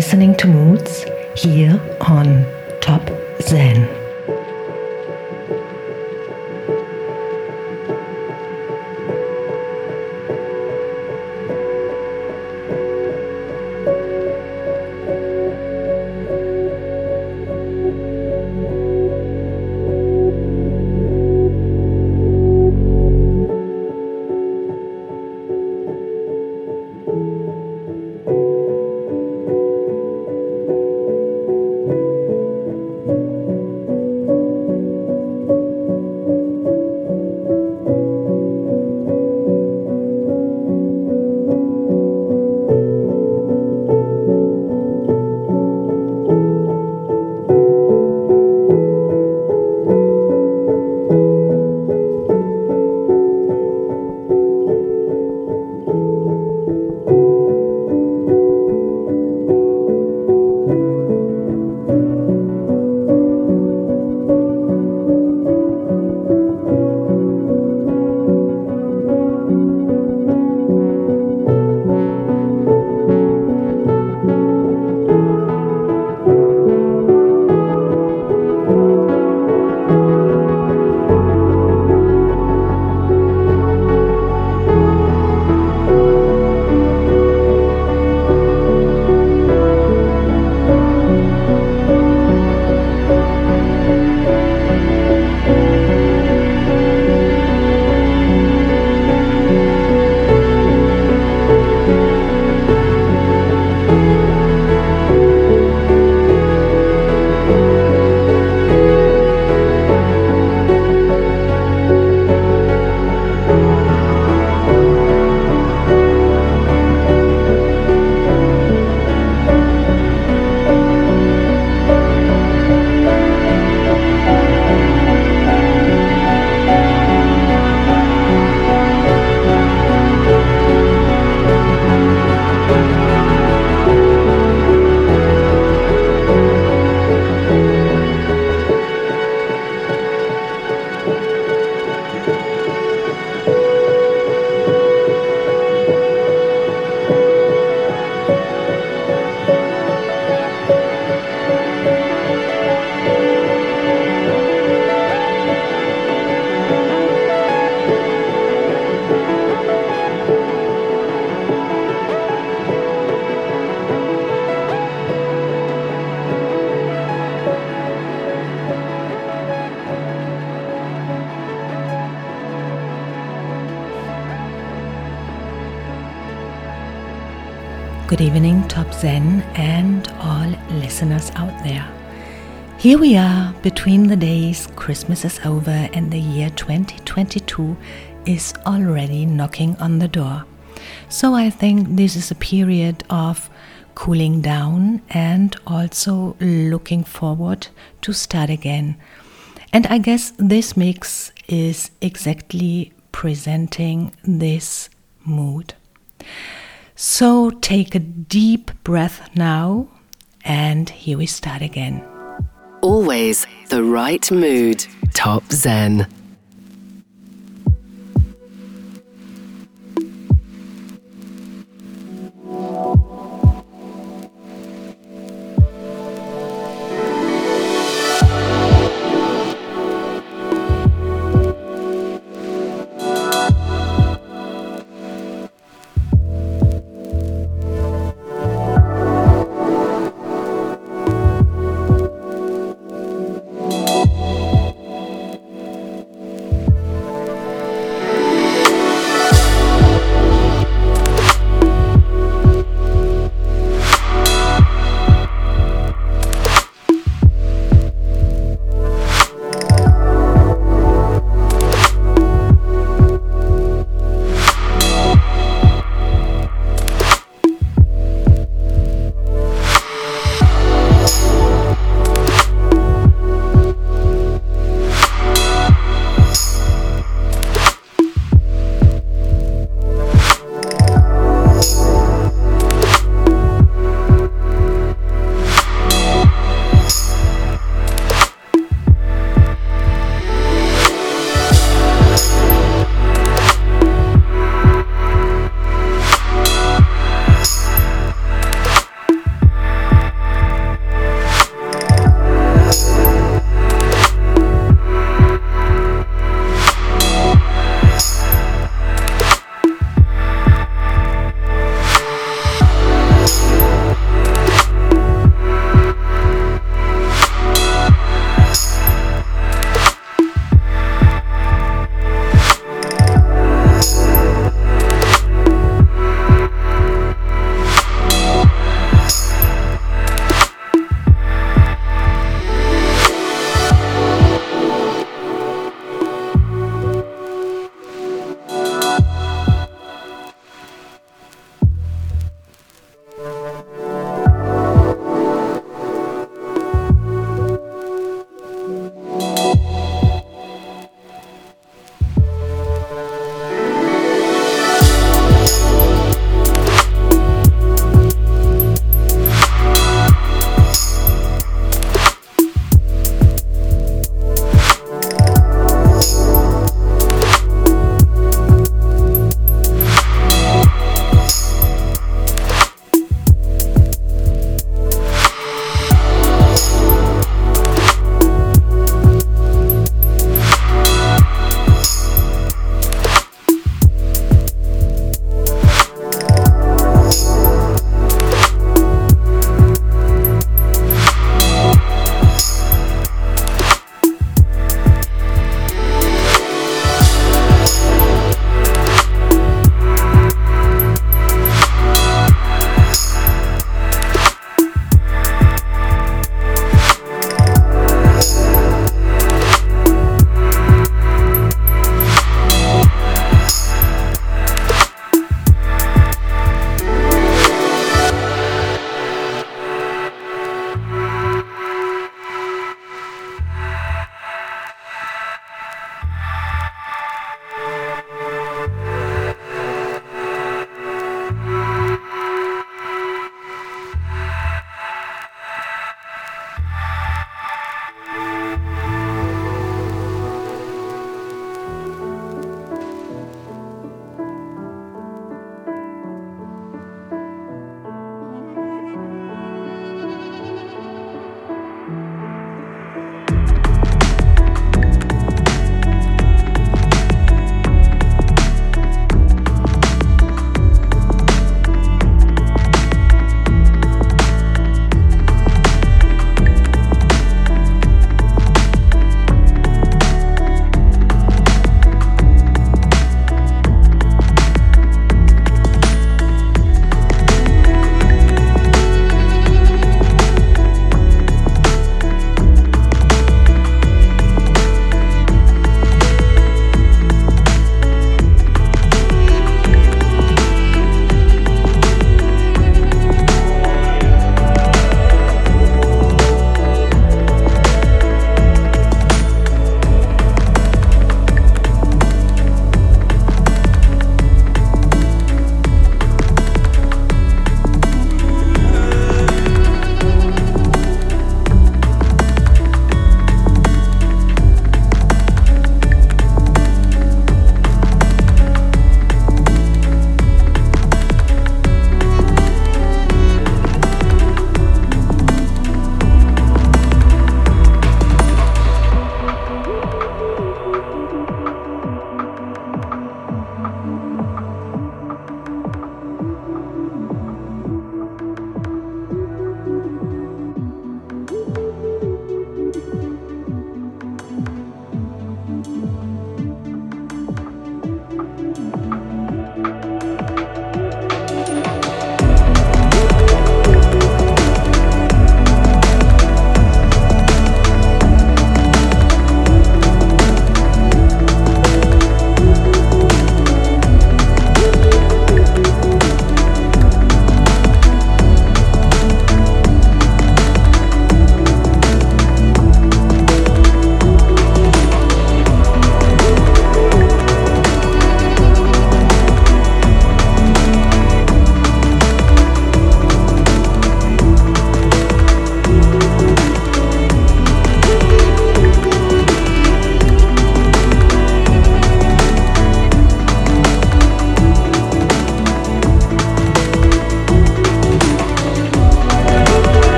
Listening to Moods here on Top Zen. Here we are between the days, Christmas is over, and the year 2022 is already knocking on the door. So I think this is a period of cooling down and also looking forward to start again. And I guess this mix is exactly presenting this mood. So take a deep breath now, and here we start again. Always the right mood. Top Zen.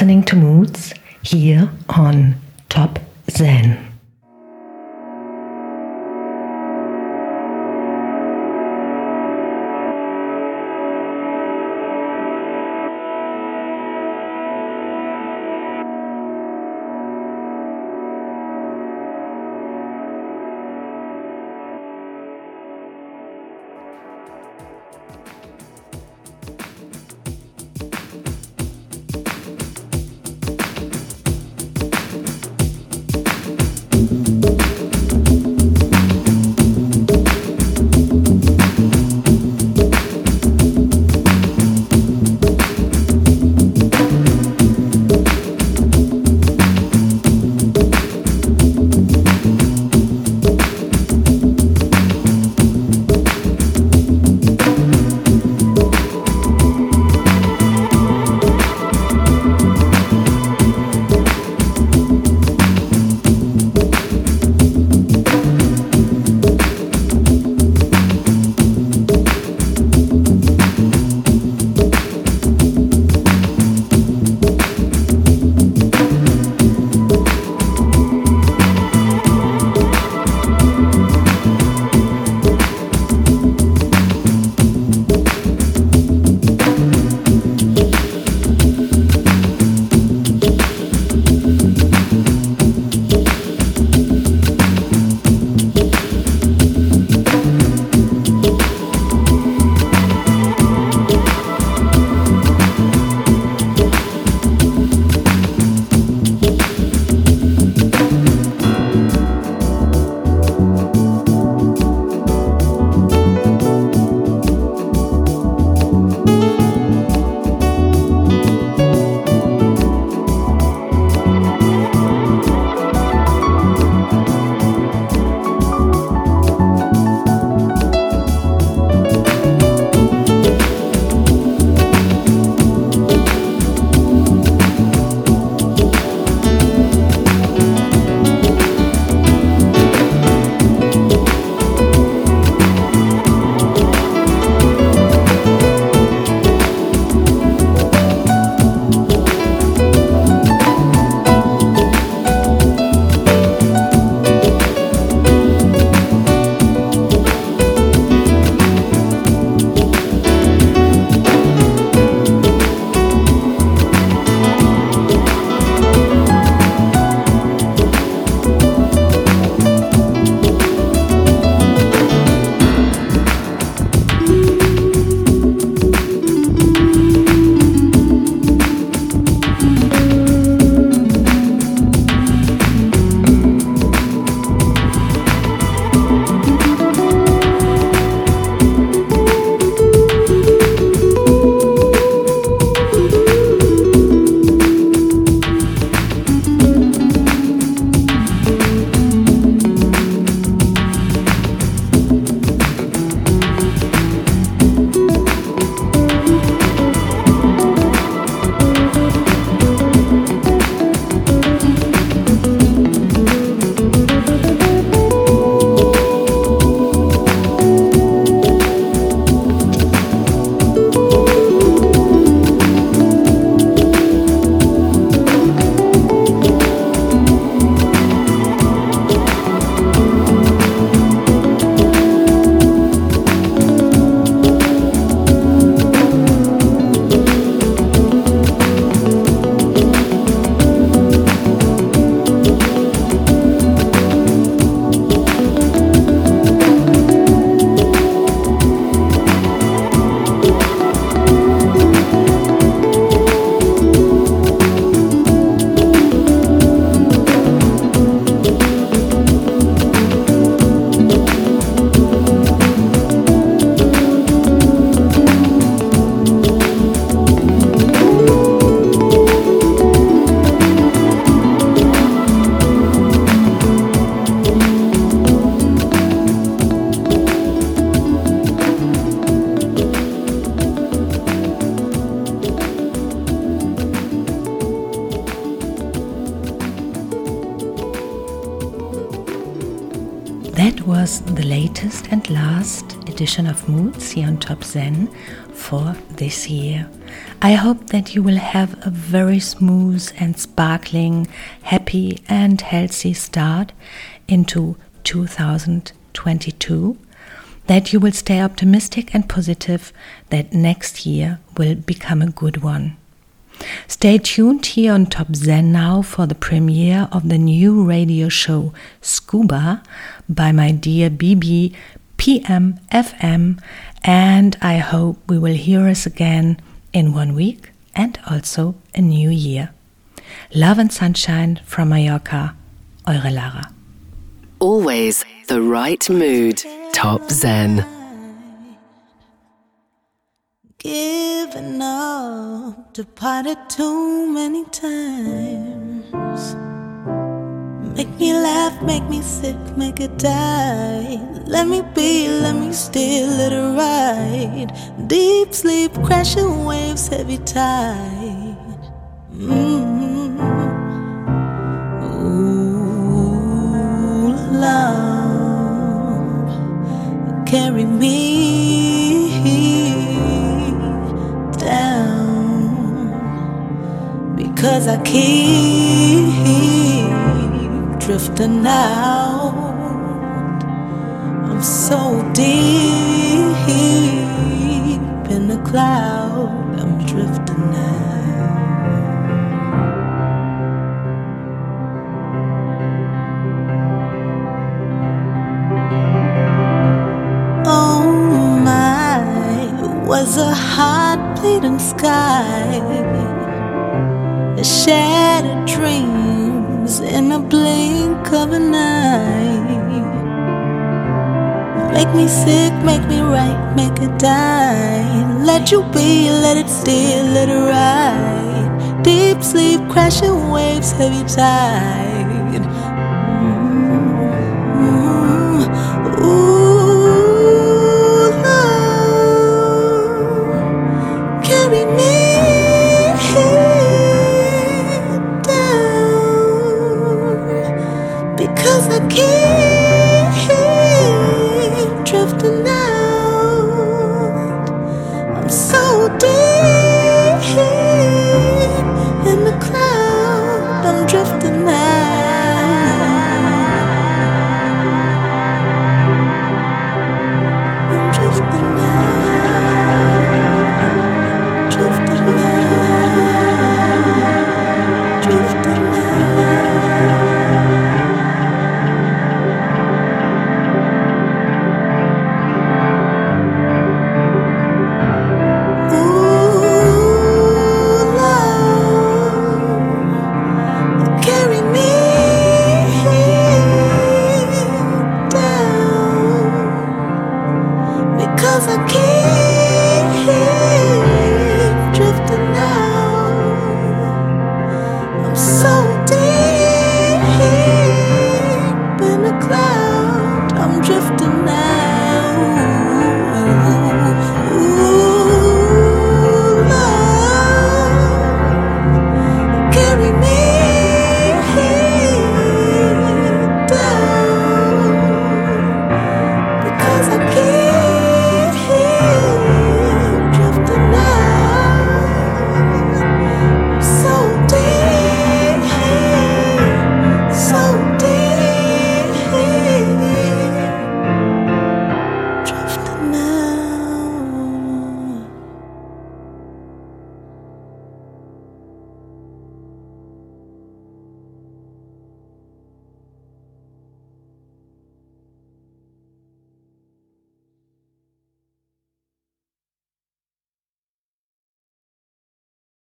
Listening to Moods here on Top Zen. Of Moods here on Top Zen for this year. I hope that you will have a very smooth and sparkling, happy and healthy start into 2022. That you will stay optimistic and positive that next year will become a good one. Stay tuned here on Top Zen now for the premiere of the new radio show Scuba by my dear BB PM FM, and I hope we will hear us again in one week and also a new year. Love and sunshine from Mallorca, eure Lara. Always the right mood. Top Zen. Given up, departed too many times. Make me laugh, make me sick, make it die. Let me be, let me still, let it ride. Deep sleep, crashing waves, heavy tide. Mm. Ooh, love, carry me down because I keep drifting out. I'm so deep in the cloud. I'm drifting out. Oh my, was a heart bleeding sky. A shattered in a blink of an eye. Make me sick, make me right, make it die. Let you be, let it steal, let it ride. Deep sleep, crashing waves, heavy tide.